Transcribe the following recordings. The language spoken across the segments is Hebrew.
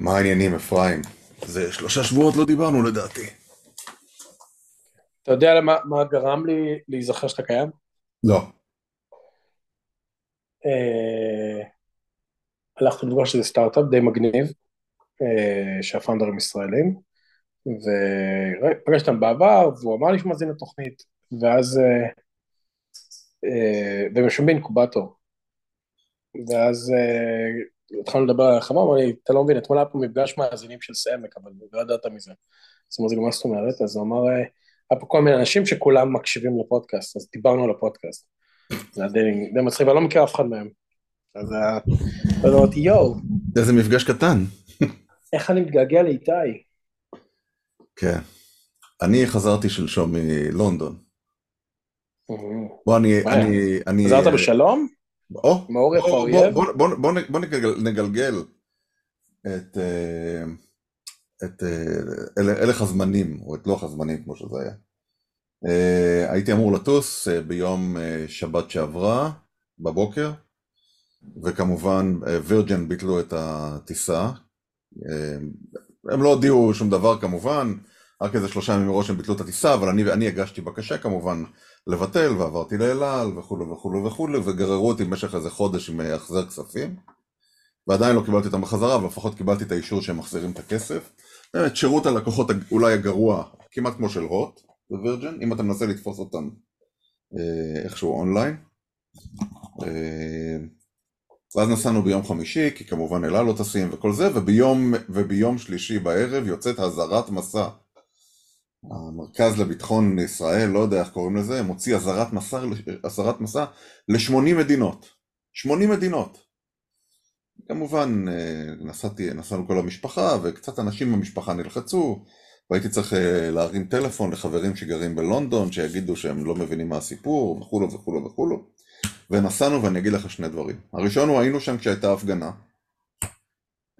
מה העניינים, אפרים? זה שלושה שבועות לא דיברנו לדעתי. אתה יודע למה, מה גרם לי להיזכר שאתה קיים? לא. אה, הלכתי לפגוש איזה סטארט-אפ די מגניב, אה, שהפאונדרים ישראלים, ופגשתי אותם בעבר, והוא אמר לי שהוא מאזין לתוכנית, ואז, אה, אה, והם יושבים באינקובטור, ואז אה, התחלנו לדבר על החברה, אמר לי, אתה לא מבין, אתמול היה פה מפגש מאזינים של סעמק, אבל לא ידעת מזה. אז אמרתי לו, מה זאת אומרת? אז הוא אמר, אה, היה פה כל מיני אנשים שכולם מקשיבים לפודקאסט, אז דיברנו על הפודקאסט. זה היה די מצחיק, ואני לא מכיר אף אחד מהם. אז אה, אז אמרתי, יואו, איזה מפגש קטן. איך אני מתגעגע לאיתי. כן. אני חזרתי שלשום מלונדון. בוא, אני חזרת בשלום? או, מעורף האויב? בוא, בוא, בוא, בוא נגלגל, נגלגל את, אה, את אה, אל- הלך הזמנים, או את לוח הזמנים כמו שזה היה. אה, הייתי אמור לטוס ביום שבת שעברה, בבוקר, וכמובן וירג'ן ביטלו את הטיסה. הם לא הודיעו שום דבר כמובן, רק איזה שלושה ימים מראש הם ביטלו את הטיסה, אבל אני, אני הגשתי בקשה כמובן לבטל, ועברתי לאל על וכולי וכולי וכולי, וגררו אותי במשך איזה חודש עם אה, החזר כספים, ועדיין לא קיבלתי אותם בחזרה, אבל לפחות קיבלתי את האישור שהם מחזירים את הכסף. באמת, שירות הלקוחות אולי הגרוע, כמעט כמו של הוט, ווירג'ן, אם אתה מנסה לתפוס אותם אה, איכשהו אונליין. אה, ואז נסענו ביום חמישי, כי כמובן אל על לא טסים וכל זה, וביום, וביום שלישי בערב יוצאת אזהרת מסע. המרכז לביטחון ישראל, לא יודע איך קוראים לזה, מוציא אזהרת מסע, אזהרת מסע ל-80 מדינות. 80 מדינות. כמובן, אה, נסעתי, נסענו כל המשפחה, וקצת אנשים במשפחה נלחצו, והייתי צריך אה, להרים טלפון לחברים שגרים בלונדון, שיגידו שהם לא מבינים מה הסיפור, וכולו וכולו וכולו. ונסענו, ואני אגיד לך שני דברים. הראשון הוא, היינו שם כשהייתה הפגנה.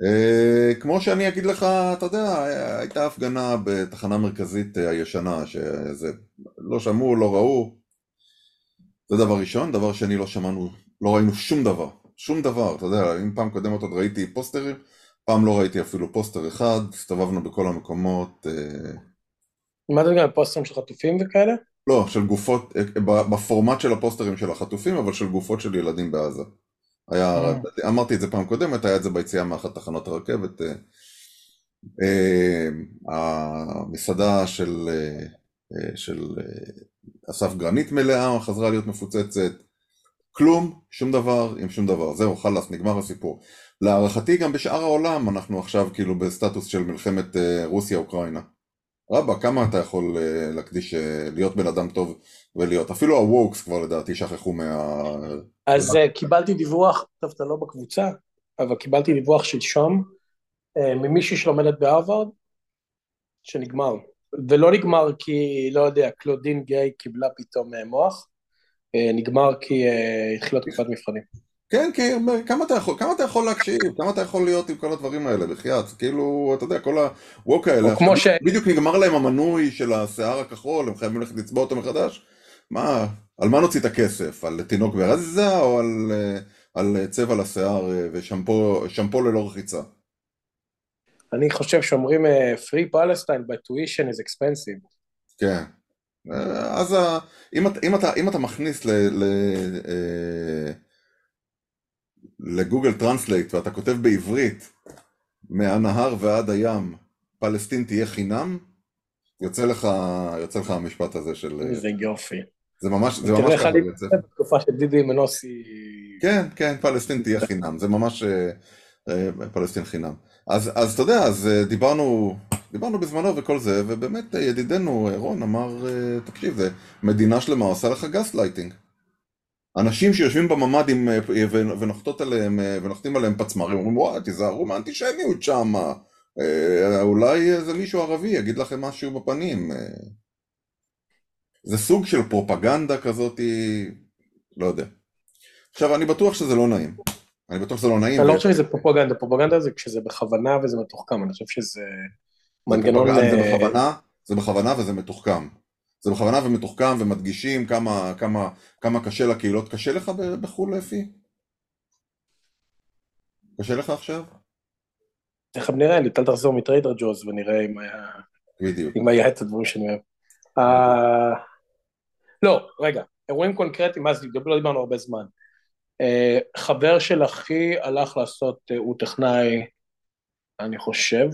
אה, כמו שאני אגיד לך, אתה יודע, הייתה הפגנה בתחנה מרכזית אה, הישנה, שזה לא שמעו, לא ראו. זה דבר ראשון. דבר שני, לא שמענו, לא ראינו שום דבר. שום דבר, אתה יודע, אם פעם קודמת עוד ראיתי פוסטרים, פעם לא ראיתי אפילו פוסטר אחד, הסתובבנו בכל המקומות, אה, מה אתה יודע, פוסטרים של חטופים וכאלה? לא, של גופות, בפורמט של הפוסטרים של החטופים, אבל של גופות של ילדים בעזה. היה, אה. אמרתי את זה פעם קודמת, היה את זה ביציאה מאחת תחנות הרכבת. אה, אה, המסעדה של, אה, של אסף גרנית מלאה חזרה להיות מפוצצת. כלום, שום דבר עם שום דבר. זהו, חלאס, נגמר הסיפור. להערכתי גם בשאר העולם אנחנו עכשיו כאילו בסטטוס של מלחמת רוסיה-אוקראינה. רבא, כמה אתה יכול להקדיש, להיות בן אדם טוב ולהיות, אפילו הווקס כבר לדעתי שכחו מה... אז אה, קיבלתי דיווח, טוב, אתה לא בקבוצה, אבל קיבלתי דיווח שלשום אה, ממישהי שלומדת בהרווארד, שנגמר. ולא נגמר כי, לא יודע, קלודין גיי קיבלה פתאום אה, מוח, נגמר כי התחילה תקופת מבחנים. כן, כי כמה אתה יכול, כמה אתה יכול להקשיב, כמה אתה יכול להיות עם כל הדברים האלה, בחייאת, כאילו, אתה יודע, כל הווק האלה, עכשיו, ש- בדיוק נגמר להם המנוי של השיער הכחול, הם חייבים ללכת לצבוע אותו מחדש, מה, על מה נוציא את הכסף? על תינוק בעזה או על, אה, על צבע לשיער אה, ושמפו שמפו ללא רחיצה? אני חושב שאומרים אה, free Palestine but tuition is expensive. כן. אז אם אתה, אם אתה, אם אתה מכניס ל, ל, לגוגל טרנסלייט ואתה כותב בעברית מהנהר ועד הים פלסטין תהיה חינם, יוצא לך, יוצא לך המשפט הזה של... איזה יופי. זה ממש, זה ממש ככה אני יוצא. בתקופה של דידי מנוסי. כן, כן, פלסטין תהיה חינם, זה ממש אה, אה, פלסטין חינם. אז, אז אתה יודע, אז אה, דיברנו, דיברנו בזמנו וכל זה, ובאמת ידידנו רון אמר, תקשיב, זה מדינה שלמה עושה לך גסט לייטינג. אנשים שיושבים בממ"דים ונוחתות עליהם, ונוחתים עליהם פצמ"רים, אומרים וואי, תיזהרו מהאנטישמיות שם, אה, אולי איזה מישהו ערבי יגיד לכם משהו בפנים. זה סוג של פרופגנדה כזאת, לא יודע. עכשיו, אני בטוח שזה לא נעים. אני בטוח שזה לא נעים. אני לא חושב שזה פרופגנדה, פרופגנדה זה כשזה בכוונה וזה מתוחכם, אני חושב שזה מנגנון... זה אה, בכוונה, זה בכוונה וזה מתוחכם. זה בכוונה ומתוחכם ומדגישים כמה, כמה, כמה קשה לקהילות. קשה לך בחו"ל, אפי? קשה לך עכשיו? תכף נראה, ליטל תחזור מ Trader Joe's ונראה אם היה... בדיוק. אם היה את הדברים שאני אוהב. אה, לא, רגע, אירועים קונקרטיים, זה, לא דיברנו הרבה זמן. אה, חבר של אחי הלך לעשות, אה, הוא טכנאי, אני חושב,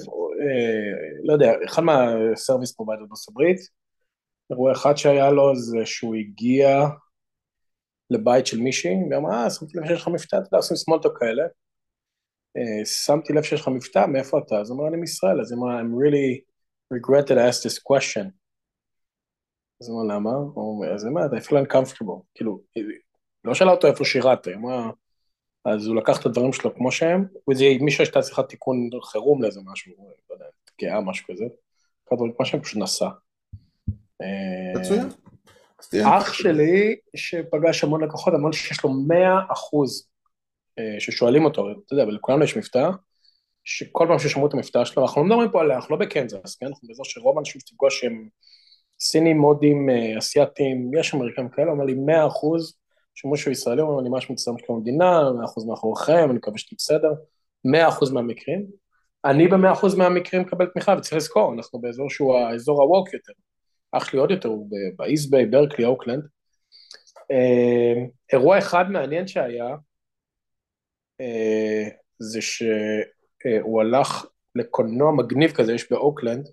לא יודע, אחד מה service provider בארצות הברית, אירוע אחד שהיה לו זה שהוא הגיע לבית של מישהי, ואמר, אה, שמתי לב שיש לך מבטא, אתה יודע, עושים סמולטוק כאלה. שמתי לב שיש לך מבטא, מאיפה אתה? אז אמר, אני מישראל, אז אמר, I'm really regret that I asked this question. אז הוא אמר, למה? הוא אומר, אז מה, I feel uncomfortable. כאילו, לא שאלה אותו איפה שירת, היא אמרה, אז הוא לקח את הדברים שלו כמו שהם, וזה מישהו שהייתה צריכה תיקון חירום לאיזה משהו, לא יודע, תקיעה, משהו כזה. לקח דברים כמו שהם, פשוט נסע. מצוין. אח שלי, שפגש המון לקוחות, אמר לי שיש לו 100 אחוז אה, ששואלים אותו, אתה יודע, ולכולנו יש מבטא, שכל פעם ששמעו את המבטא שלו, אנחנו לא מדברים פה עליה, אנחנו לא בקנזס, כן? אנחנו באזור שרוב האנשים שתפגוש הם סינים, הודים, אה, אסייתים, יש אמריקאים כאלה, אומר לי 100 אחוז, שמעו שהוא ישראלי, אומר אני ממש מצטער שקוראים המדינה, 100 אחוז מאחוריכם, אני מקווה שאתם בסדר, 100 אחוז מהמקרים. אני ב-100 אחוז מהמקרים מקבל תמיכה, וצריך לזכור, אנחנו באזור שהוא האזור הווק יותר. אח שלי עוד יותר, הוא ב East Bay, ברקלי, אוקלנד. אה, אירוע אחד מעניין שהיה, אה, זה שהוא הלך לקולנוע מגניב כזה, יש באוקלנד,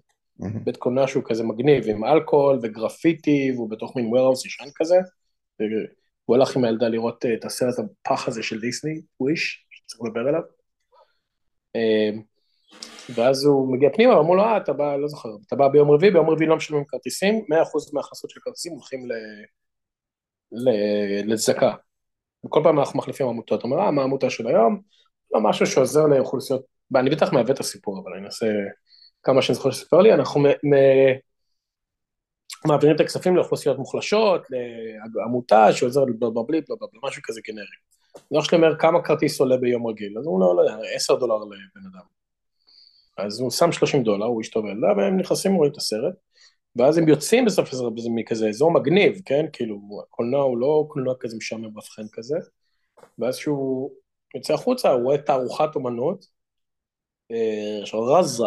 בית קולנוע שהוא כזה מגניב, עם אלכוהול וגרפיטי, והוא בתוך מין warehouse ישן כזה, והוא הלך עם הילדה לראות אה, את הסרט הפח הזה של דיסני, Wish, שצריך לדבר עליו. ואז הוא מגיע פנימה, ואמרו לו, אה, אתה בא, לא זוכר, אתה בא ביום רביעי, ביום רביעי לא משלמים כרטיסים, 100% מההכנסות של כרטיסים הולכים לצדקה. וכל פעם אנחנו מחליפים עמותות, אומר, אה, מה העמותה של היום? לא משהו שעוזר לאוכלוסיות, אני בטח מעוות את הסיפור, אבל אני אנסה כמה שאני זוכר שסיפר לי, אנחנו מעבירים את הכספים לאוכלוסיות מוחלשות, לעמותה שעוזרת בבלי, משהו כזה גנרי. אני לא אומר כמה כרטיס עולה ביום רגיל, אז הוא לא, לא יודע, 10 דולר לבן אדם. אז הוא שם 30 דולר, הוא אשתו וילדה, והם נכנסים ורואים את הסרט, ואז הם יוצאים בסוף מכזה אזור מגניב, כן? כאילו, הקולנוע הוא לא קולנוע כזה משעמם רפכן כזה, ואז שהוא יוצא החוצה, הוא רואה תערוכת אומנות אה, של רזה,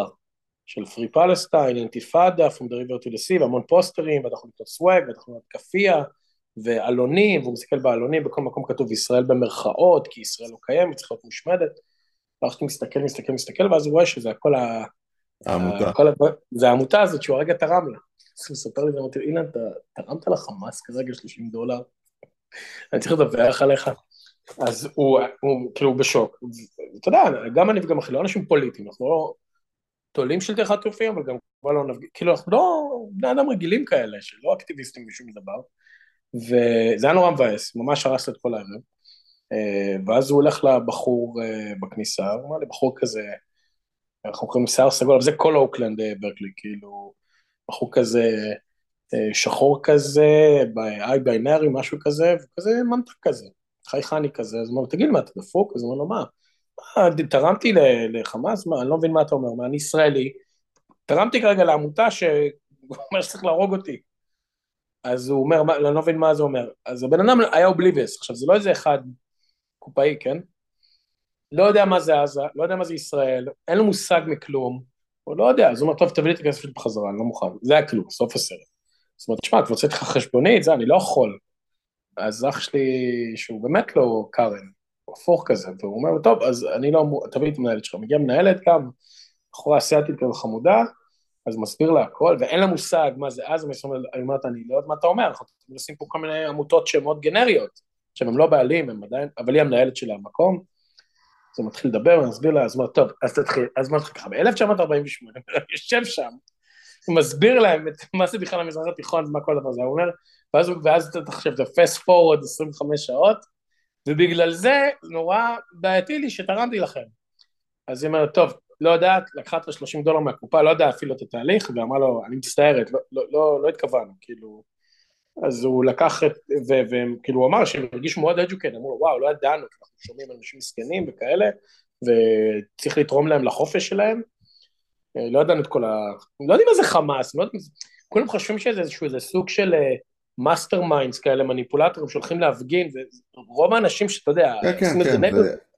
של פרי פלסטיין, אינתיפאדה, From the River to the Sea, והמון פוסטרים, ואתה יכול לקנות סוואג, ואתה יכול לקנות כאפיה, ועלונים, והוא מסתכל בעלונים, בכל מקום כתוב ישראל במרכאות, כי ישראל לא קיימת, צריכה להיות מושמדת. ואז הוא מסתכל, מסתכל, מסתכל, ואז הוא רואה שזה הכל ה... העמותה. זה העמותה הזאת שהוא הרגע תרם לה. אז הוא מספר לי, אמרתי, אילן, אתה תרמת לחמאס כרגע 30 דולר? אני צריך לדווח עליך. אז הוא, הוא כאילו בשוק. אתה יודע, גם אני וגם אחי, לא אנשים פוליטיים, אנחנו לא תולים שלטי חטופים, אבל גם כבר לא נפגיע, כאילו אנחנו לא בני אדם רגילים כאלה, שלא אקטיביסטים בשום דבר. וזה היה נורא מבאס, ממש הרס את כל הערב. אה, ואז הוא הולך לבחור אה, בכניסה, הוא אמר לי, בחור כזה, אנחנו קוראים שיער סגול, אבל זה כל אוקלנד אה, ברקלי, כאילו, בחור כזה שחור כזה, א-בינארי, משהו כזה, וכזה ממתק כזה, חייכני כזה, אז הוא אומר, תגיד מה, אתה דפוק? אז הוא אומר לו, מה? תרמתי לחמאס? מה, אני לא מבין מה אתה אומר, מה, אני ישראלי, תרמתי כרגע לעמותה שאומר שצריך להרוג אותי. אז הוא אומר, אני לא מבין מה זה אומר. אז הבן אדם היה אובליביוס, עכשיו זה לא איזה אחד קופאי, כן? לא יודע מה זה עזה, לא יודע מה זה ישראל, אין לו מושג מכלום, הוא לא יודע, אז הוא אומר, טוב, תביא לי את הכסף שלי בחזרה, אני לא מוכן, זה היה כלום, סוף הסרט. זאת אומרת, תשמע, כבר הוצאתי לך חשבונית, זה, אני לא יכול. אז אח שלי, שהוא באמת לא קארן, הפוך כזה, והוא אומר, טוב, אז אני לא אמור, תביא את המנהלת שלך, מגיעה מנהלת גם, בחורה אסיאתית כזו חמודה, אז מסביר לה הכל, ואין לה מושג מה זה. אז, אני אומרת, אני לא יודעת מה אתה אומר, אנחנו עושים פה כל מיני עמותות שהן מאוד גנריות. הם לא בעלים, הם עדיין, אבל היא המנהלת של המקום, אז הוא מתחיל לדבר, אני אסביר לה, אז אומר, טוב, אז תתחיל, אז מה תתחיל ככה, ב-1948, יושב שם, מסביר להם את מה זה בכלל המזרח התיכון ומה כל הדבר הזה, הוא אומר, ואז, ואז אתה חושב, זה fast forward 25 שעות, ובגלל זה נורא בעייתי לי שתרמתי לכם. אז היא אומרת, טוב, לא יודעת, לקחה את ה-30 דולר מהקופה, לא יודע אפילו את התהליך, ואמרה לו, אני מצטערת, לא, לא, לא, לא התכוונו, כאילו, אז הוא לקח את, וכאילו הוא אמר שהם הרגישו מאוד educated, אמרו לו וואו לא ידענו, אנחנו שומעים אנשים מסכנים וכאלה, וצריך לתרום להם לחופש שלהם, אה, לא ידענו את כל ה... לא יודעים מה זה חמאס, לא יודעים, כולם חושבים שזה איזשהו איזה סוג של masterminds כאלה, מניפולטורים שהולכים להפגין, ורוב האנשים שאתה יודע, כן, כן, כן,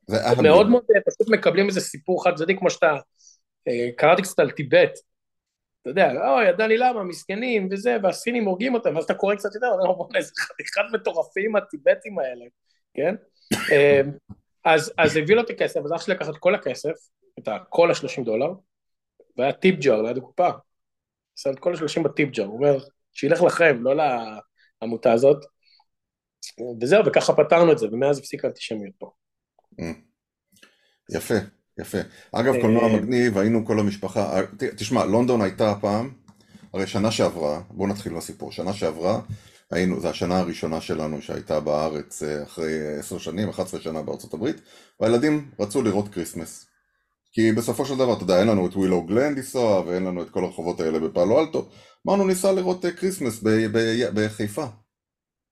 זה, מאוד מאוד פשוט מקבלים איזה סיפור חד צדדי, כמו שאתה אה, קראתי קצת על טיבט, אתה יודע, אוי, ידע לי למה, מסכנים וזה, והסינים הורגים אותם, ואז אתה קורא קצת יותר, ואתה אומר, איזה חתיכת מטורפים הטיבטים האלה, כן? אה, אז, אז הביא לו את הכסף, אז אח שלי לקח את כל הכסף, את כל ה-30 דולר, והיה טיפ ג'אר ליד הקופה. שם את כל ה-30 בטיפ ג'אר, הוא אומר, שילך לכם, לא לעמותה הזאת. וזהו, וככה פתרנו את זה, ומאז הפסיקה האנטישמיות פה. אה, יפה, יפה. אגב, קולנוע אה, מגניב, היינו כל המשפחה, ת- תשמע, לונדון הייתה הפעם, הרי שנה שעברה, בואו נתחיל בסיפור, שנה שעברה, היינו, זו השנה הראשונה שלנו שהייתה בארץ אה, אחרי עשר שנים, 11 שנה בארצות הברית, והילדים רצו לראות כריסמס. כי בסופו של דבר, אתה יודע, אין לנו את Willow Glen לנסוע, ואין לנו את כל הרחובות האלה בפאלו אלטו, אמרנו ניסע לראות אה, כריסמס ב- בחיפה.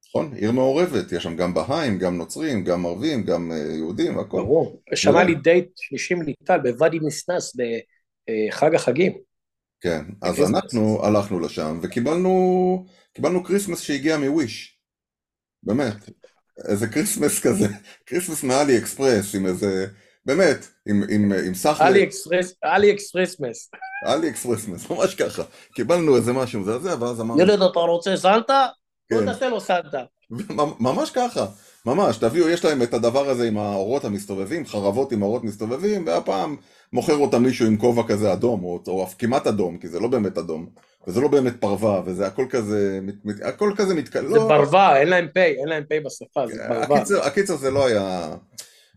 נכון? עיר מעורבת, יש שם גם בהאים, גם נוצרים, גם ערבים, גם אה, יהודים, והכל. ברור. שמע לי דייט שלישי עם ליטל בוואדי ניסנאס בחג החגים. כן, אז. אנחנו הלכנו לשם וקיבלנו קיבלנו כריסמס שהגיע מ Wish. באמת, איזה כריסמס כזה, כריסמס מ AliExpress עם איזה, באמת, עם, עם, עם סחלה, AliExpress, AliExpressmas. AliExpressmas, ממש ככה. קיבלנו איזה משהו מזעזע ואז אמרנו, ילד, אתה רוצה סנטה? בוא כן, נעשה לו סנטה. ממש ככה, ממש, תביאו, יש להם את הדבר הזה עם האורות המסתובבים, חרבות עם אורות מסתובבים, והפעם מוכר אותם מישהו עם כובע כזה אדום, או, או אף כמעט אדום, כי זה לא באמת אדום, וזה לא באמת פרווה, וזה הכל כזה, הכל כזה מתק... זה לא, ברווה, אין להם פ', אין להם פ' בשפה, זה ברווה. הקיצר, הקיצר זה לא היה,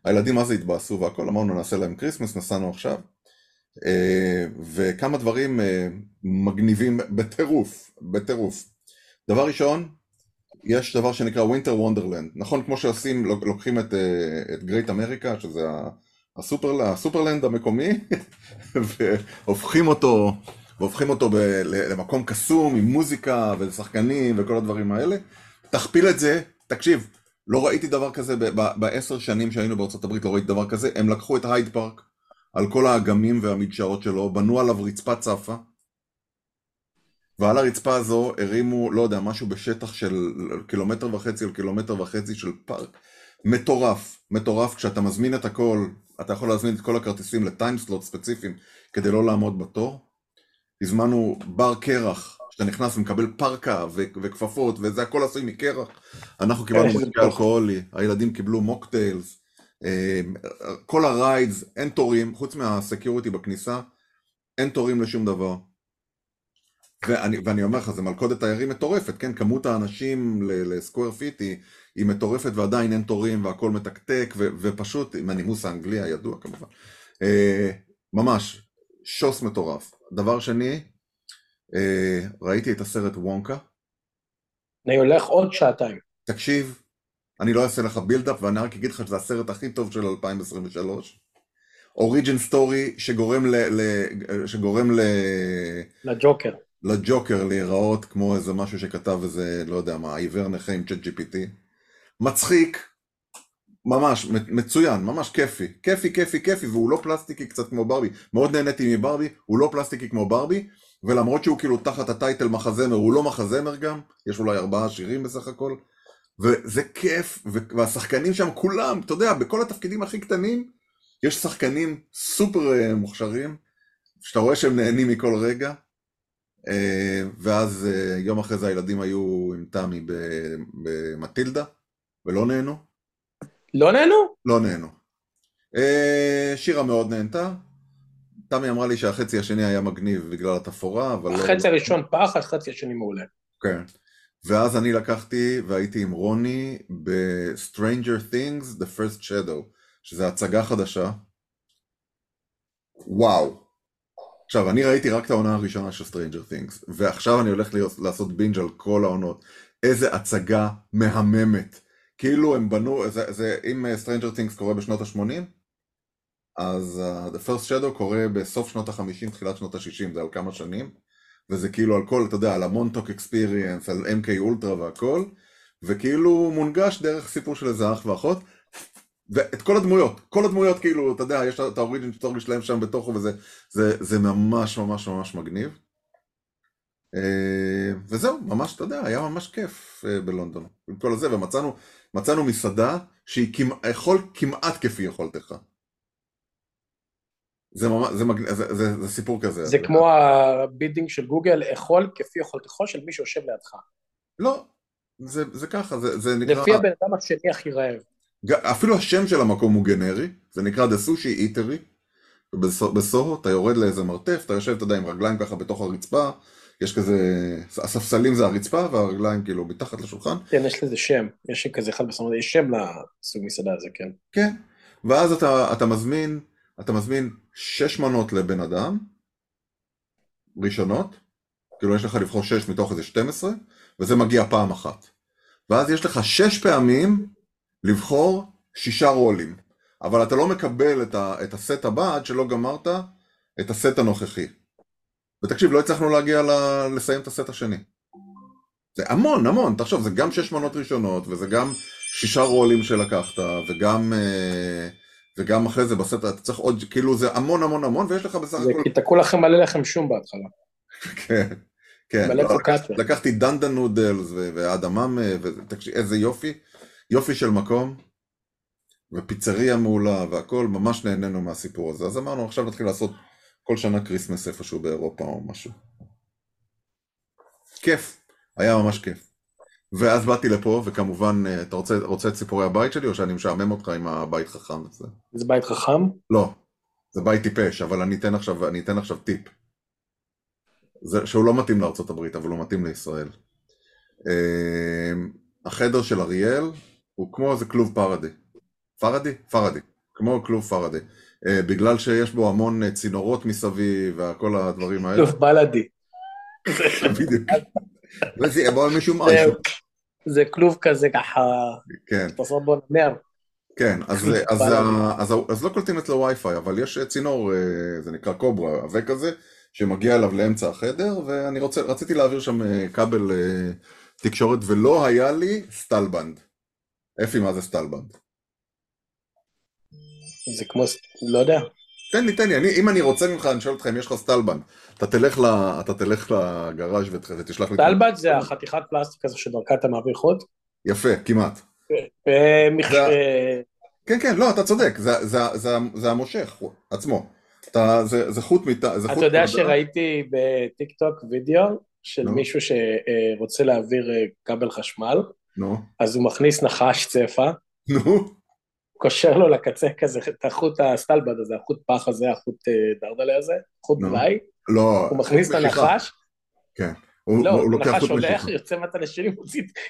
הילדים זה התבאסו והכל, אמרנו נעשה להם כריסמס, נסענו עכשיו, אה, וכמה דברים אה, מגניבים בטירוף, בטירוף. דבר ראשון, יש דבר שנקרא Winter Wonderland, נכון כמו שעושים, לוק- לוקחים את, אה, את Great America, שזה הסופר, הסופרלנד המקומי, והופכים אותו, והופכים אותו ב, למקום קסום עם מוזיקה ושחקנים וכל הדברים האלה, תכפיל את זה, תקשיב, לא ראיתי דבר כזה בעשר שנים שהיינו בארצות הברית, לא ראיתי דבר כזה, הם לקחו את הייד פארק על כל האגמים והמדשאות שלו, בנו עליו רצפה צפה, ועל הרצפה הזו הרימו, לא יודע, משהו בשטח של קילומטר וחצי על קילומטר וחצי של פארק. מטורף, מטורף, כשאתה מזמין את הכל, אתה יכול להזמין את כל הכרטיסים לטיימסלוט ספציפיים כדי לא לעמוד בתור. הזמנו בר קרח, שאתה נכנס ומקבל פרקה וכפפות, וזה הכל עשוי מקרח. אנחנו קיבלנו שזה משקה. אלכוהולי, הילדים קיבלו מוקטיילס, אה, כל ה rides, אין תורים, חוץ מה security בכניסה, אין תורים לשום דבר. ואני, ואני אומר לך, זה מלכודת תיירים מטורפת, כן? כמות האנשים ל- ל square feet היא, היא מטורפת ועדיין אין תורים והכל מתקתק, ו, ופשוט, עם הנימוס האנגלי הידוע כמובן. אה, ממש, שוס מטורף. דבר שני, ראיתי את הסרט וונקה. אני הולך עוד שעתיים. תקשיב, אני לא אעשה לך build-up, ואני רק אגיד לך שזה הסרט הכי טוב של 2023. origin story שגורם ל... ל שגורם ל... לג'וקר. לג'וקר להיראות כמו איזה משהו שכתב איזה, לא יודע מה, עיוור נכה עם ChatGPT. מצחיק, ממש, מצוין, ממש כיפי. כיפי, כיפי, כיפי, והוא לא פלסטיקי קצת כמו ברבי. מאוד נהניתי מברבי, הוא לא פלסטיקי כמו ברבי, ולמרות שהוא כאילו תחת הטייטל מחזמר, הוא לא מחזמר גם, יש אולי ארבעה שירים בסך הכל. וזה כיף, והשחקנים שם כולם, אתה יודע, בכל התפקידים הכי קטנים, יש שחקנים סופר אה, מוכשרים, שאתה רואה שהם נהנים מכל רגע. אה, ואז אה, יום אחרי זה הילדים היו עם תמי במטילדה, ולא נהנו. לא נהנו? לא נהנו. שירה מאוד נהנתה. תמי אמרה לי שהחצי השני היה מגניב בגלל התפאורה, אבל לא... החצי הראשון פח, החצי השני מעולה. כן. ואז אני לקחתי והייתי עם רוני ב-Stranger Things, The First Shadow, שזה הצגה חדשה. וואו. עכשיו, אני ראיתי רק את העונה הראשונה של Stranger Things, ועכשיו אני הולך להיות, לעשות בינג' על כל העונות. איזה הצגה מהממת. כאילו הם בנו, זה, זה, אם אה, Stranger Things קורה בשנות ה-80, אז uh, The First Shadow קורה בסוף שנות ה-50, תחילת שנות ה-60, זה על כמה שנים. וזה כאילו על כל, אתה יודע, על המונטוק אקספיריאנס, על MK אולטרה והכל, וכאילו מונגש דרך סיפור של איזה אח ואחות, ואת כל הדמויות, כל הדמויות כאילו, אתה יודע, יש את האוריג'ין סטורי שלהם שם בתוכו, וזה זה, זה ממש ממש ממש מגניב. אה, וזהו, ממש, אתה יודע, היה ממש כיף אה, בלונדון, עם כל הזה, ומצאנו מצאנו מסעדה שהיא כמעט, כמעט כפי יכולתך. זה, ממש, זה, מגנ... זה, זה, זה סיפור כזה. זה כמו ה bidding של גוגל, אכול כפי יכולתך של מי שיושב לידך. לא, זה, זה ככה, זה, זה נקרא... לפי הבן אדם השני הכי רעב. אפילו השם של המקום הוא גנרי, זה נקרא The Sushi Eatery. בסוהו אתה יורד לאיזה מרתף, אתה יושב, אתה יודע, עם רגליים ככה בתוך הרצפה, יש כזה, הספסלים זה הרצפה והרגליים כאילו מתחת לשולחן. כן, יש לזה שם, יש כזה אחד בסדר, יש שם לסוג מסעדה הזה, כן. כן, ואז אתה, אתה מזמין, אתה מזמין שש מנות לבן אדם, ראשונות, כאילו יש לך לבחור שש מתוך איזה 12, וזה מגיע פעם אחת. ואז יש לך שש פעמים לבחור שישה רולים. אבל אתה לא מקבל את, ה, את הסט הבא עד שלא גמרת את הסט הנוכחי. ותקשיב, לא הצלחנו להגיע ל, לסיים את הסט השני. זה המון, המון, תחשוב, זה גם שש מנות ראשונות, וזה גם שישה רולים שלקחת, וגם, אה, וגם אחרי זה בסט, אתה צריך עוד, כאילו זה המון המון המון, ויש לך בסך הכל... כי תקעו לכם מלא לחם שום בהתחלה. כן, כן. מלא לא, לקחתי, לקחתי dan dan noodles ואדממה, ותקשיב, איזה יופי, יופי של מקום. ופיצריה מעולה והכל, ממש נהנינו מהסיפור הזה. אז אמרנו, עכשיו נתחיל לעשות כל שנה כריסמס איפשהו באירופה או משהו. כיף, היה ממש כיף. ואז באתי לפה, וכמובן, אה, אתה רוצה, רוצה את סיפורי הבית שלי, או שאני משעמם אותך עם הבית חכם וזה? זה בית חכם? לא, זה בית טיפש, אבל אני אתן עכשיו, אני אתן עכשיו טיפ. זה, שהוא לא מתאים לארצות הברית, אבל הוא מתאים לישראל. אה, החדר של אריאל הוא כמו איזה כלוב פרדי. פרדי? פרדי, כמו כלוב פרדי. Uh, בגלל שיש בו המון צינורות מסביב וכל הדברים האלה. כלוב בלדי. בדיוק. יבוא מישהו משהו. זה כלוב כזה ככה, כן. תעשות בו נמר. כן, אז, אז, אז, אז, לא קולטים אצלו וי-פיי, אבל יש צינור, אה, זה נקרא קוברה, עבה כזה, שמגיע אליו לאמצע החדר, ואני רוצה, רציתי להעביר שם כבל תקשורת, ולא היה לי סטלבנד. אפי, מה זה סטלבנד? זה כמו, לא יודע. תן לי, תן לי, אני, אם אני רוצה ממך, אני שואל אותך אם יש לך סטלבן. אתה תלך, ל, אתה תלך לגראז' ותשלח לי... סטלבן זה החתיכת פלסטיק הזו שדרכה אתה מעביר חוט? יפה, כמעט. אה, כן, כן, לא, אתה צודק, זה, זה, זה, זה המושך עצמו. אתה, זה, זה חוט מת... אתה יודע שראיתי בטיק טוק וידאו של נו. מישהו שרוצה להעביר אה, כבל חשמל, נו. אז הוא מכניס נחש צפע. נו. קושר לו לקצה כזה את החוט הסטלבד הזה, החוט פח הזה, החוט אה, דרדלה הזה, חוט בלאי. לא, הוא מכניס את הנחש. כן. לא, הוא נחש הולך, יוצא מהצד השני,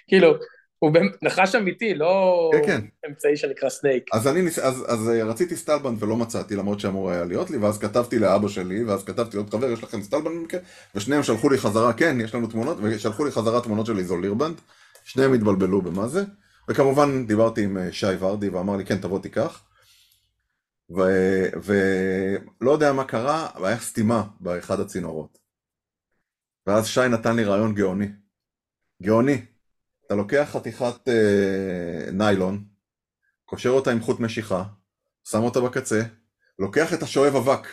כאילו, הוא נחש אמיתי, לא כן, כן. אמצעי שנקרא snake. אז אני. אז, אז אה, רציתי סטלבן ולא מצאתי, למרות שאמור היה להיות לי, ואז כתבתי לאבא שלי, ואז כתבתי עוד חבר, יש לכם סטלבן במקרה? ושניהם שלחו לי חזרה, כן, יש לנו תמונות, ושלחו לי חזרה תמונות של איזולירבנד, שניהם התבלבלו במה זה. וכמובן דיברתי עם אה, שי ורדי ואמר לי כן תבוא תיקח ולא יודע מה קרה, והיה סתימה באחד הצינורות. ואז שי נתן לי רעיון גאוני. גאוני. אתה לוקח חתיכת אה, ניילון, קושר אותה עם חוט משיכה, שם אותה בקצה, לוקח את השואב אבק,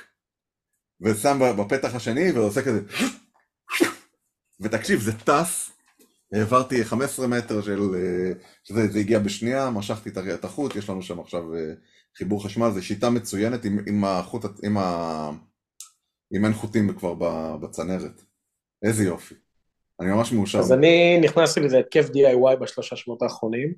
ושם בפתח השני ועושה כזה ותקשיב זה טס העברתי 15 מטר של, אה, שזה זה הגיע בשנייה, משכתי את החוט, יש לנו שם עכשיו אה, חיבור חשמל, זו שיטה מצוינת עם, עם החוט, עם ה... אם אין חוטים כבר בצנרת. איזה יופי. אני ממש מאושר. אז אני נכנסתי לזה התקף DIY בשלושה שבועות האחרונים.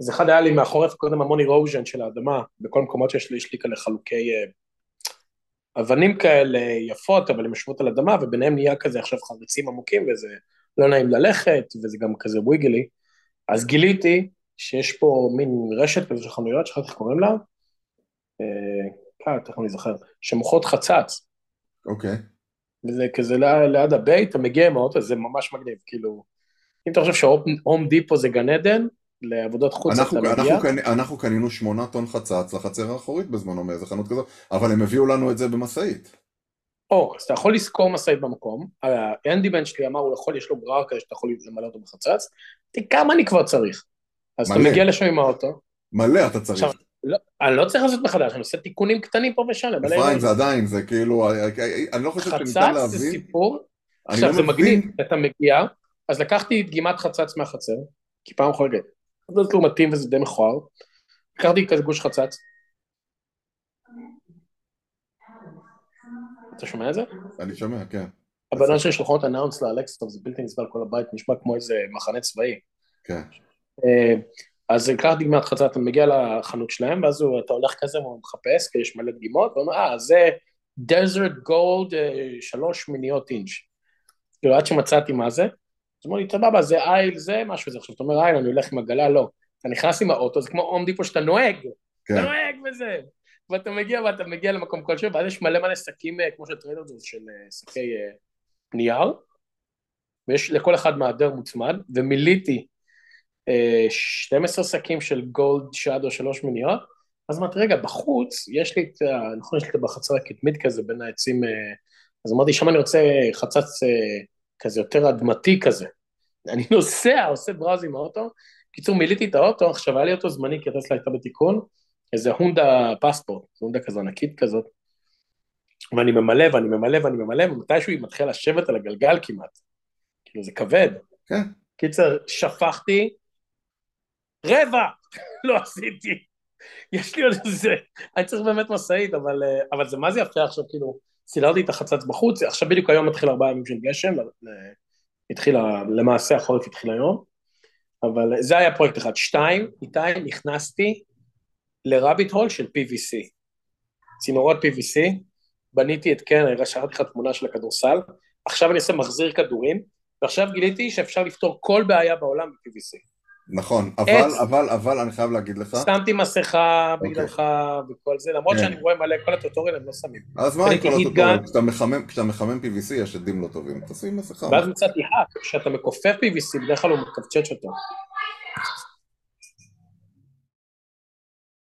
אז אחד היה לי מאחורי קודם המון אירוז'ן של האדמה, בכל מקומות שיש לי, יש לי כאלה חלוקי uh, אבנים כאלה יפות, אבל הם יושבות על אדמה, וביניהם נהיה כזה עכשיו חריצים עמוקים, וזה לא נעים ללכת, וזה גם כזה וויגלי. אז גיליתי שיש פה מין רשת כזו של חנויות, שכחתי איך קוראים לה, אה, תכף אני זוכר, שמוכרות חצץ. אוקיי. וזה כזה ליד הבית, אתה מגיע עם האוטו, זה ממש מגניב, כאילו, אם אתה חושב שהום דיפו זה גן עדן, לעבודות חוץ אנחנו, אתה מגיע. אנחנו, אנחנו קנינו שמונה טון חצץ לחצר האחורית בזמנו מאיזה חנות כזאת, אבל הם הביאו לנו את זה במשאית. או, אז אתה יכול לשכור משאית במקום, האנדיבן שלי אמר הוא יכול, יש לו גרר כזה שאתה יכול למלא אותו בחצץ, תראי כמה אני כבר צריך. אז מלא. אתה מגיע לשם עם האוטו. מלא אתה צריך. עכשיו, לא, אני לא צריך לעשות מחדש, אני עושה תיקונים קטנים פה ושם. אפרים זה עדיין, זה כאילו, אני לא חושב שניתן להבין. חצץ זה סיפור, עכשיו לא זה מגניב, אתה מגיע, אז לקחתי דגימת חצץ מהחצר, כי פעם חולגת, זה לא מתאים וזה די מכוער, לקחתי כזה גוש חצץ, אתה שומע את זה? אני שומע, כן. הבן שלי שלחו את אנאונס לאלקסטר, זה בלתי נסבל כל הבית, נשמע כמו איזה מחנה צבאי. כן. אה, אז קח דגימת חצץ, אתה מגיע לחנות שלהם, ואז אתה הולך כזה, הוא מחפש, כי יש מלא דגימות, והוא אומר, אה, זה desert gold שלוש שמיניות אינץ'. כאילו, עד שמצאתי מה זה, אז אמרו לי, סבבה, זה aisle, זה משהו, זה עכשיו, אתה אומר, aisle, אני הולך עם עגלה, לא. אתה נכנס עם האוטו, זה כמו Home Depot שאתה נוהג, כן. אתה נוהג וזה. ואתה מגיע ואתה מגיע למקום כלשהו, ואז יש מלא מלא שקים, אה, כמו של טריידרס, של אה, שקי אה, נייר, ויש לכל אחד מעדר מוצמד, ומילאתי 12 שקים של גולד שדו שלוש מיניות, אז אמרתי, רגע, בחוץ, יש לי את, נכון, יש לי את בחצר הקדמית כזה, בין העצים, אז אמרתי, שם אני רוצה חצץ כזה יותר אדמתי כזה. אני נוסע, עושה בראוז עם האוטו, קיצור, מילאתי את האוטו, עכשיו היה לי אותו זמני, כי הטסלה הייתה בתיקון, איזה הונדה פספורט, הונדה כזו ענקית כזאת, ואני ממלא ואני ממלא ואני ממלא, ומתישהו היא מתחילה לשבת על הגלגל כמעט. כאילו, זה כבד. כן. קיצר, שפכתי, רבע, לא עשיתי. יש לי עוד איזה, אני צריך באמת משאית, אבל, אה, אבל זה מה זה יפה עכשיו, כאילו, סילרתי את החצץ בחוץ, עכשיו בדיוק היום מתחיל ארבעה ימים של גשם, אה, התחיל, ה- למעשה החורף התחיל היום, אבל זה היה פרויקט אחד. שתיים, איתי, נכנסתי לרביט הול של PVC. צינורות PVC, בניתי את קרן, הרי שלחתי לך תמונה של הכדורסל, עכשיו אני עושה מחזיר כדורים, ועכשיו גיליתי שאפשר לפתור כל בעיה בעולם ב-PVC. נכון, אבל. אבל, אבל אני חייב להגיד לך, שמתי מסכה אוקיי. בגללך וכל זה, למרות כן. שאני רואה מלא, כל הטוטוריאל הם לא שמים. אז מה עם כל הטוטוריאל? כשאתה מחמם- כשאתה מחמם PVC יש עדים לא טובים, תשים מסכה. ואז מצאתי האק, כשאתה מכופף PVC, בדרך כלל הוא מקפצ'ץ' אותו.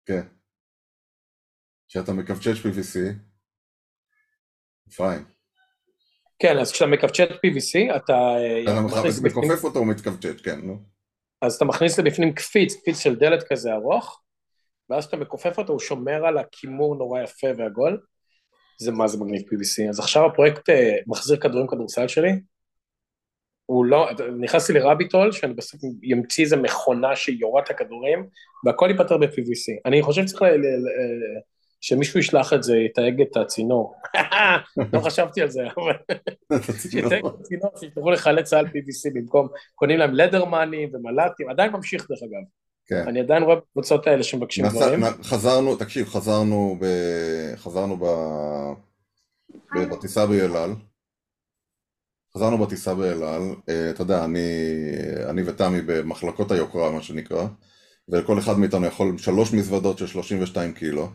כן. כשאתה מקפצ'ץ' PVC, אפרים, כן, אז כשאתה מקפצ'ט PVC, אתה אה, אתה מכניס מכופף אותו הוא מתכווצ'ץ', כן, נו. אז אתה מכניס לבפנים קפיץ, קפיץ של דלת כזה ארוך, ואז כשאתה מכופף אותו, הוא שומר על הכימור נורא יפה ועגול. זה מה זה מגניב PVC. אז עכשיו הפרויקט אה, מחזיר כדורים כדורסל שלי, הוא לא, נכנסתי לרביטול, שאני בסוף ימציא איזה מכונה שיורה את הכדורים, והכל ייפתר ב-PVC. אני חושב שצריך ל- ל- ל- שמישהו ישלח את זה, יתייג את הצינור. לא חשבתי על זה, אבל שיתייג את הצינור, שישלחו לחיילי צה"ל PVC במקום, קונים להם לדרמנים ומל"טים, עדיין ממשיך דרך אגב. כן. אני עדיין רואה בקבוצות האלה שמבקשים נסע- דברים. נ- חזרנו, תקשיב, חזרנו ב... חזרנו ב... ב- בטיסה באל על. חזרנו בטיסה באל על, אה, אתה יודע, אני, אני ותמי במחלקות היוקרה, מה שנקרא, וכל אחד מאיתנו יכול שלוש מזוודות של 32 קילו,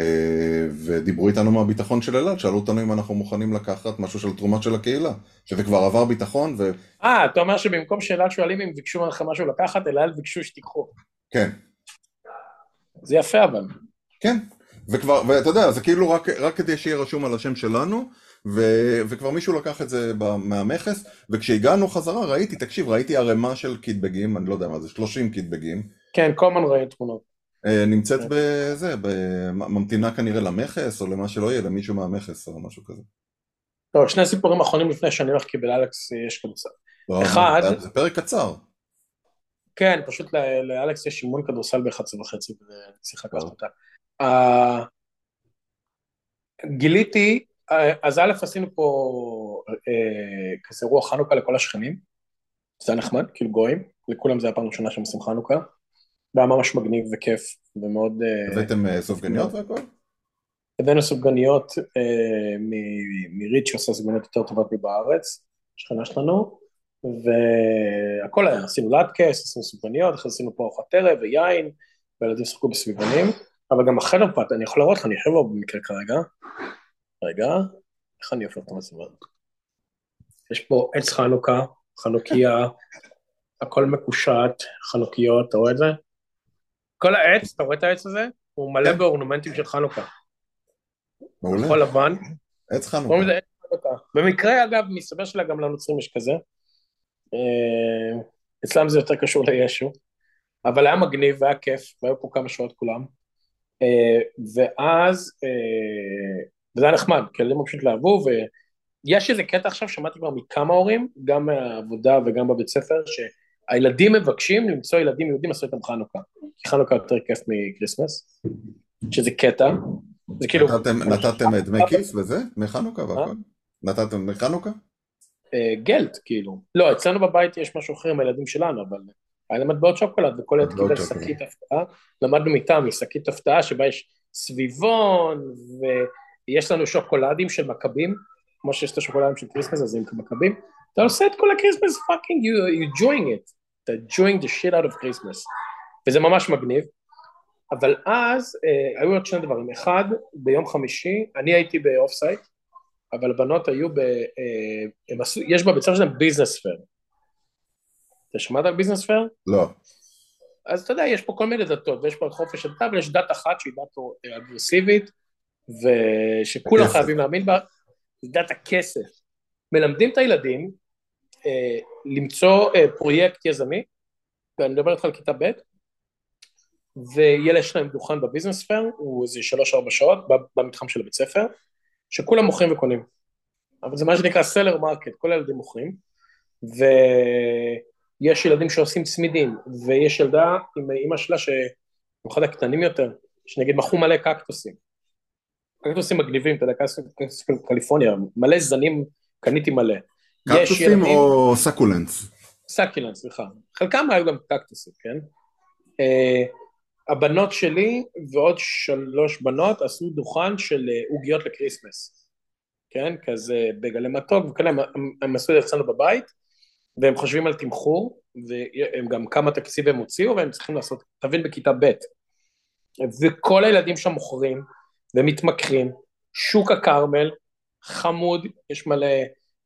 אה, ודיברו איתנו מהביטחון של אל על, שאלו אותנו אם אנחנו מוכנים לקחת משהו של תרומה של הקהילה, שזה כבר עבר ביטחון, וכן, אה, אתה אומר שבמקום שאלעד שואלים אם ביקשו ממך משהו לקחת, אל על ביקשו שתיקחו. זה יפה אבל. כן, וכבר, ואתה יודע, זה כאילו רק, רק כדי שיהיה רשום על השם שלנו, ו, וכבר מישהו לקח את זה מהמכס, וכשהגענו חזרה ראיתי, תקשיב, ראיתי ערימה של קיטבגים, אני לא יודע מה זה, 30 קיטבגים, כן, כל הזמן רואים תמונות. אה, נמצאת כן. בזה, ממתינה כנראה למכס, או למה שלא יהיה, למישהו מהמכס, או משהו כזה. טוב, שני סיפורים אחרונים לפני שאני הולך, כי בלאלכס יש כדורסל. אחד- זה- פרק קצר. כן, פשוט לאלכס יש אימון כדורסל ב-11 וחצי, וצריך לקחת. אותה. אה, גיליתי, אז א', עשינו פה אה, כזה אירוע חנוכה לכל השכנים, זה היה נחמד, כאילו גויים, לכולם זה היה פעם ראשונה שהם עושים חנוכה, והיה ממש מגניב וכיף, ומאוד... אה, הבאתם אה, סופגניות והכל? הבאנו סופגניות אה, מ- מריץ' שעושה סופגניות יותר טובות מבארץ, שכנה שלנו, והכל היה, עשינו לטקס, עשינו סופגניות, אחרי זה עשינו פה ארוחת ערב ויין, והילדים שיחקו בסביבונים, אבל גם החדר פת, אני יכול להראות לך, אני יושב בו במקרה כרגע, רגע, איך אני הופך את המצלמה? יש פה עץ חנוכה, חנוכיה, הכל מקושט, חנוכיות, אתה רואה את זה? כל העץ, אתה רואה את העץ הזה? הוא מלא. באורנומנטים של חנוכה. מעולה, כחול לבן, עץ חנוכה. במקרה, אגב, מסתבר שגם לנוצרים יש כזה. אה, אצלם זה יותר קשור לישו, אבל היה מגניב והיה כיף, והיו פה כמה שעות כולם. אה, ואז, אה, וזה היה נחמד, כי הילדים פשוט התלהבו, ויש איזה קטע עכשיו, שמעתי כבר מכמה הורים, גם מהעבודה וגם בבית ספר, שהילדים מבקשים למצוא ילדים יהודים לעשות איתם חנוכה, כי חנוכה יותר כיף מקריסמס, שזה קטע, זה כאילו... נתתם, נתתם דמי כיס וזה? דמי חנוכה והכל? נתתם דמי חנוכה? אה, gelt, כאילו. לא, אצלנו בבית יש משהו אחר עם הילדים שלנו, אבל היה להם מטבעות שוקולד, וכל ילד קיבל שקית הפתעה. למדנו מטעם, שקית הפתעה שבה יש סביבון, ויש לנו שוקולדים של מכבים, כמו שיש את השוקולדים של Christmas, אז הם כמכבים. אתה עושה את כל ה Christmas, fucking, you, you enjoying it. אתה enjoying the shit out of Christmas. וזה ממש מגניב. אבל אז אה, היו עוד שני דברים. אחד, ביום חמישי, אני הייתי ב offsite, אבל הבנות היו ב... אה, עשו, יש בבית ספר שלהם business fair. אתה שמעת על business fair? לא. אז אתה יודע, יש פה כל מיני דתות, ויש פה חופש הדת, אבל יש דת אחת שהיא דת אגרסיבית, ושכולם חייבים להאמין בה, דת הכסף. מלמדים את הילדים אה, למצוא אה, פרויקט יזמי, ואני מדבר איתך על כיתה ב', ויש להם דוכן ב business fair, הוא איזה שלוש-ארבע שעות במתחם של הבית ספר, שכולם מוכרים וקונים. אבל זה מה שנקרא seller market, כל הילדים מוכרים, ויש ילדים שעושים צמידים, ויש ילדה עם אימא שלה, שבמיוחד הקטנים יותר, שנגיד מכרו מלא קקטוסים. קקטוסים מגניבים, אתה יודע, קקטוסים קליפורניה, מלא זנים, קניתי מלא. קקטוסים. או succulents? succulents, סליחה. חלקם היו גם קקטוסים, כן? Uh, הבנות שלי ועוד שלוש בנות עשו דוכן של אה, עוגיות ל Christmas, כן? כזה בייגלה מתוק וכאלה, הם, הם עשו את זה אצלנו בבית, והם חושבים על תמחור, והם גם כמה תקציב הם הוציאו, והם צריכים לעשות, תבין בכיתה ב', וכל הילדים שם מוכרים, ומתמחרים, שוק הכרמל, חמוד, יש מלא,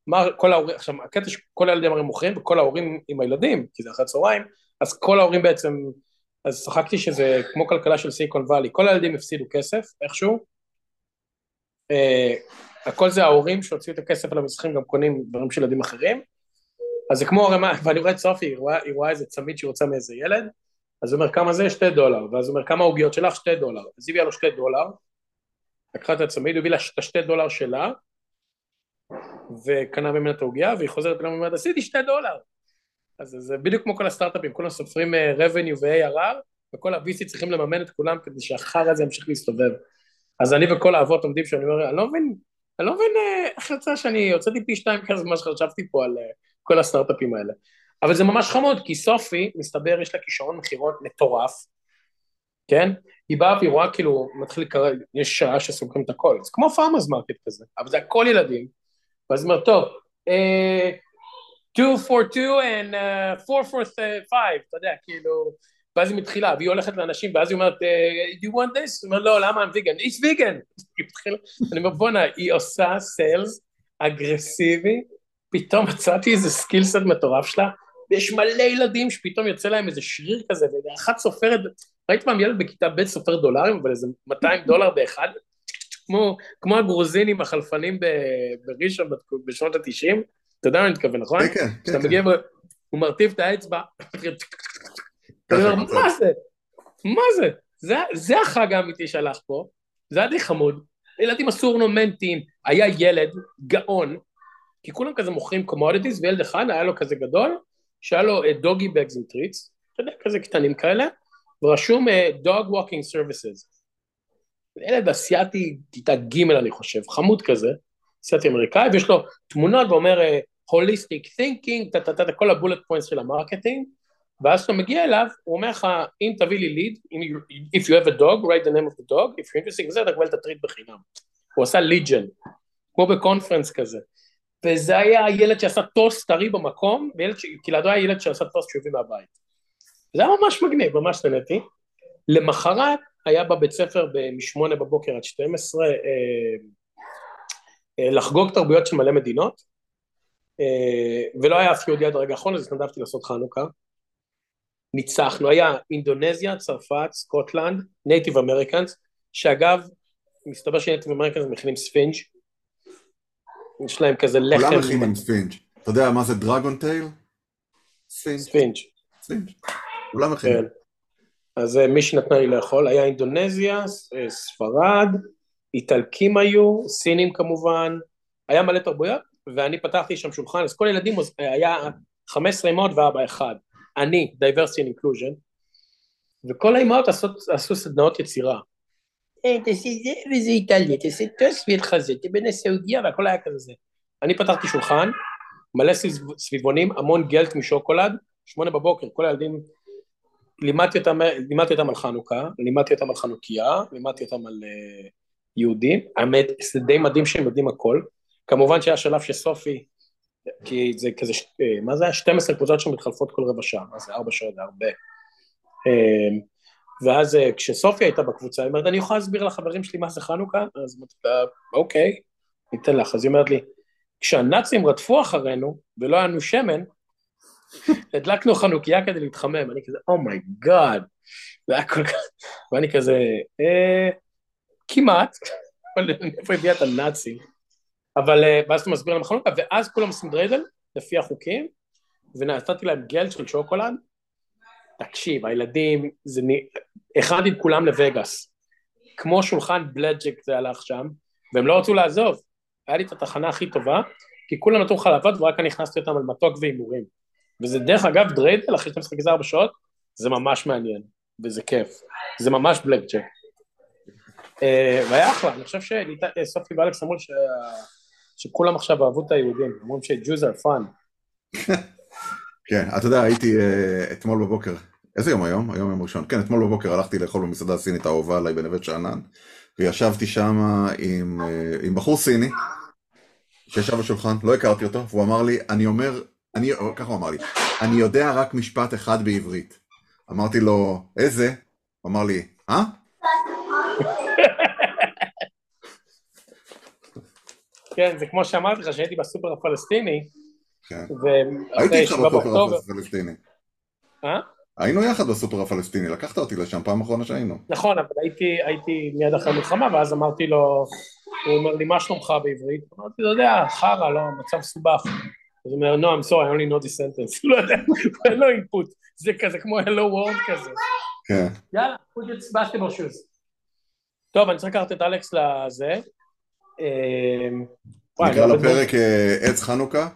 מה, כל ההורים, עכשיו הקטע שכל הילדים הרי מוכרים, וכל ההורים עם הילדים, כי זה אחרי צהריים, אז כל ההורים בעצם אז צחקתי שזה כמו כלכלה של סיליקון וואלי, כל הילדים הפסידו כסף איכשהו, uh, הכל זה ההורים שהוציאו את הכסף על המסכים גם קונים דברים של ילדים אחרים, אז זה כמו הרמה, ואני רואה את סופי, היא רואה, היא רואה איזה צמיד שהיא רוצה מאיזה ילד, אז הוא אומר כמה זה? שתי דולר, ואז הוא אומר כמה עוגיות שלך? שתי דולר, אז היא הביאה לו שתי דולר, לקחה את הצמיד, הוא הביא לה את השתי דולר שלה, וקנה ממנה את העוגיה, והיא חוזרת אליו ואומרת, עשיתי שתי דולר. אז זה בדיוק כמו כל הסטארט-אפים, כולם סופרים uh, revenue ו-ARR, וכל ה-VC צריכים לממן את כולם כדי שהחרא הזה ימשיך להסתובב. אז אני וכל האבות עומדים שאני אומר, אני לא מבין, אני לא מבין uh, איך יצא שאני הוצאתי פי שתיים כזה ממה שחשבתי פה על uh, כל הסטארט-אפים האלה. אבל זה ממש חמוד, כי סופי, מסתבר, יש לה כישרון מכירות מטורף, כן? היא באה והיא רואה כאילו, מתחיל לקרוא, יש שעה שסוגרים את הכל, זה כמו farmers market כזה, אבל זה הכל ילדים, ואז היא אומרת, טוב, אה, 2 for 2 and uh, 4 for 5, אתה יודע, כאילו, ואז היא מתחילה, והיא הולכת לאנשים, ואז היא אומרת, uh, do you want this? היא אומרת, לא, למה I'm vegan? it's vegan! אני אומר, בואנה, היא עושה sales אגרסיבי, פתאום מצאתי איזה skill set מטורף שלה, ויש מלא ילדים שפתאום יוצא להם איזה שריר כזה, ואחת סופרת, ראית פעם ילד בכיתה ב' סופר דולרים, אבל איזה 200 דולר באחד? כמו, כמו הגרוזינים החלפנים בראשון בשנות ה-90, אתה יודע מה אני מתכוון, נכון? כן, כן. כשאתה מגיע, הוא מרטיב את האצבע, מה זה? מה זה? זה החג האמיתי שהלך פה, זה היה די חמוד, ילדים עשו אורנומנטים, היה ילד גאון, כי כולם כזה מוכרים commodities, וילד אחד היה לו כזה גדול, שהיה לו doggy bags עם treats, אתה יודע, כזה קטנים כאלה, ורשום dog walking services. ילד אסיאתי, כיתה ג' אני חושב, חמוד כזה, אסיאתי אמריקאי, ויש לו תמונות ואומר, אה, holistic thinking, כל ה bullet points של ה marketing, ואז כשאתה מגיע אליו, הוא אומר לך, אם תביא לי lead, if you have a dog, write the name of the dog, if you're בזה, אתה קבל את ה treat בחינם. הוא עשה lead gen, כמו ב conference כזה. וזה היה הילד שעשה טוסט טרי במקום, וילד ש... כי לידו היה ילד שעשה טוסט שהוא הביא מהבית. זה היה ממש מגניב, ממש נהניתי. למחרת היה בבית ספר מ-8 בבוקר עד 12 אה, אה, לחגוג תרבויות של מלא מדינות, אה, ולא היה אף יהודי עד הרגע האחרון, אז התנדבתי לעשות חנוכה. ניצחנו, היה אינדונזיה, צרפת, סקוטלנד, Native Americans, שאגב, מסתבר ש Native Americans מכינים ספינג', יש להם כזה לחם... כולם מכינים ספינג'. אתה יודע מה זה dragon tail? ספינג'. ספינג'. כולם מכינים. כן. אז אה, מי שנתנה לי לאכול היה אינדונזיה, אה, ספרד, איטלקים היו, סינים כמובן, היה מלא תרבויות, ואני פתחתי שם שולחן, אז כל ילדים היה 15 אמהות ואבא אחד, אני, diversity and inclusion, וכל האמהות עשו, עשו סדנאות יצירה, אה, תעשי זה וזה איטליה, תעשי טוס ויהיה לך זה, תהיה סעודיה והכל היה כזה זה. אני פתחתי שולחן, מלא סביבונים, המון גלט משוקולד, שמונה בבוקר, כל הילדים, לימדתי אותם, לימדתי אותם על חנוכה, לימדתי אותם על חנוכיה, לימדתי אותם על uh, יהודים, האמת, זה די מדהים שהם יודעים הכל, כמובן שהיה שלב שסופי, כי זה כזה, אה, מה זה היה? 12 קבוצות שמתחלפות כל רבע שעה, מה זה ארבע שעות, זה הרבה. ואז אה, כשסופיה הייתה בקבוצה, היא אומרת, אני יכולה להסביר לחברים שלי מה זה חנוכה? אז אמרתי לה, אוקיי, ניתן לך. אז היא אומרת לי, כשהנאצים רדפו אחרינו ולא היה לנו שמן, הדלקנו חנוכיה כדי להתחמם, אני כזה, oh my god, oh זה היה כל כך, ואני כזה, אה, כמעט, איפה הביאה את הנאצים? אבל אה, ואז אתה מסביר להם חנוכה, ואז כולם עושים dreidel, לפי החוקים, ונתתי להם gelt של שוקולד, תקשיב, הילדים, זה נ... הכנתי את כולם לווגאס. כמו שולחן בלאק ג'ק זה הלך שם, והם לא רצו לעזוב. היה לי את התחנה הכי טובה, כי כולם נתנו לך לעבוד ורק אני הכנסתי אותם על מתוק והימורים. וזה דרך אגב dreidel, אחרי שאתה משחק איזה ארבע שעות, זה ממש מעניין, וזה כיף. זה ממש בלאק ג'ק. אה, והיה אחלה, אני חושב שסופי ואלכס אמרו. שכולם עכשיו אהבו את היהודים, אומרים שג'וז are fun. כן, אתה יודע, הייתי uh, אתמול בבוקר, איזה יום היום? היום יום ראשון. כן, אתמול בבוקר הלכתי לאכול במסעדה הסינית האהובה עליי בנווה שאנן, וישבתי שם עם, uh, עם בחור סיני, שישב בשולחן, לא הכרתי אותו, והוא אמר לי, אני אומר, אני, ככה הוא אמר לי, אני יודע רק משפט אחד בעברית. אמרתי לו, איזה? הוא אמר לי, אה? כן, זה כמו שאמרתי לך, שהייתי בסופר הפלסטיני, כן. הייתי איתך בסופר הפלסטיני. אה? היינו יחד בסופר הפלסטיני, לקחת אותי לשם פעם אחרונה שהיינו. נכון, אבל הייתי, הייתי מיד אחרי המלחמה, ואז אמרתי לו, הוא אומר לי, מה שלומך בעברית? אמרתי לו, יודע, חרא, לא, מצב סובך. אז הוא אומר, no, I'm sorry, I only know this sentence. הוא לא יודע, אין לו אינפוט. זה כזה כמו hello world כזה. כן. יאללה, put your basketball shoes. טוב, אני צריך לקחת את אלכס לזה. אמ, נקרא לפרק אה, עץ חנוכה,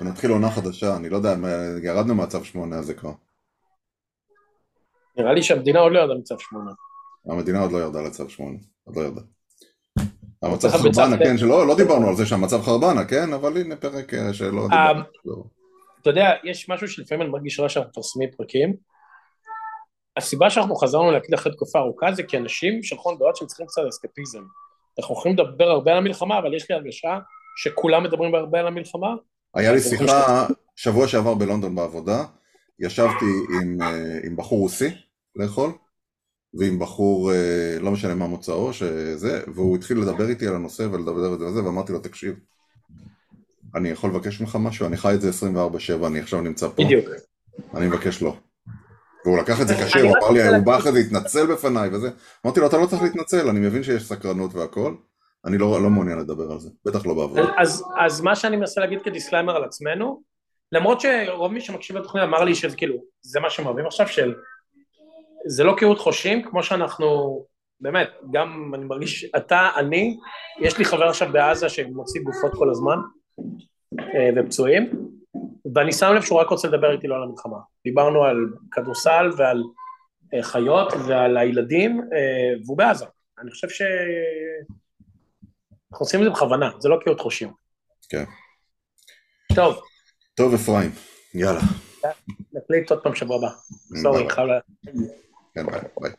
ונתחיל עונה חדשה, אני לא יודע, ירדנו מהצו שמונה הזה כבר. נראה לי שהמדינה עוד לא ירדה מצו שמונה. המדינה עוד לא ירדה לצו שמונה, עוד לא ירדה. המצב חרבנה, כן, שלא לא דיברנו על זה שהמצב חרבנה, כן, אבל הנה פרק אה, שלא אמ, דיברנו. אתה יודע, יש משהו שלפעמים אני מרגיש רע שאנחנו מפרסמים פרקים. הסיבה שאנחנו חזרנו להקליט אחרי תקופה ארוכה זה כי אנשים שלחו דעות שהם צריכים קצת אסקפיזם. אנחנו יכולים לדבר הרבה על המלחמה, אבל יש לי הרגשה שכולם מדברים הרבה על המלחמה. היה לי שיחה שבוע שעבר בלונדון בעבודה, ישבתי עם, אה, עם בחור רוסי לאכול, ועם בחור, אה, לא משנה מה מוצאו, שזה, והוא התחיל לדבר איתי על הנושא ולדבר את זה, ואמרתי לו, תקשיב, אני יכול לבקש ממך משהו? אני חי את זה 24-7, אני עכשיו נמצא פה. בדיוק. אני מבקש לא. והוא לקח את זה קשה, הוא אמר לי, הוא בא אחרי זה, התנצל בפניי וזה. אמרתי לו, אתה לא צריך להתנצל, אני מבין שיש סקרנות והכל, אני לא, לא מעוניין לדבר על זה, בטח לא בעבודה. אז, אז מה שאני מנסה להגיד כדיסקליימר על עצמנו, למרות שרוב מי שמקשיב לתוכנית אמר לי שזה כאילו, זה מה שהם אוהבים עכשיו, של... זה לא קהות חושים, כמו שאנחנו, באמת, גם אני מרגיש, אתה, אני, יש לי חבר עכשיו בעזה שמוציא גופות כל הזמן, אה, ופצועים, ואני שם לב שהוא רק רוצה לדבר איתי לא על המלחמה. דיברנו על כדורסל ועל אה, חיות ועל הילדים, אה, והוא בעזה. אני חושב ש... אנחנו עושים את זה בכוונה, זה לא קהות חושים. כן. טוב. טוב, אפרים, יאללה. נקליט עוד פעם שבוע הבא. sorry, חייב ל... כן, ביי. ביי.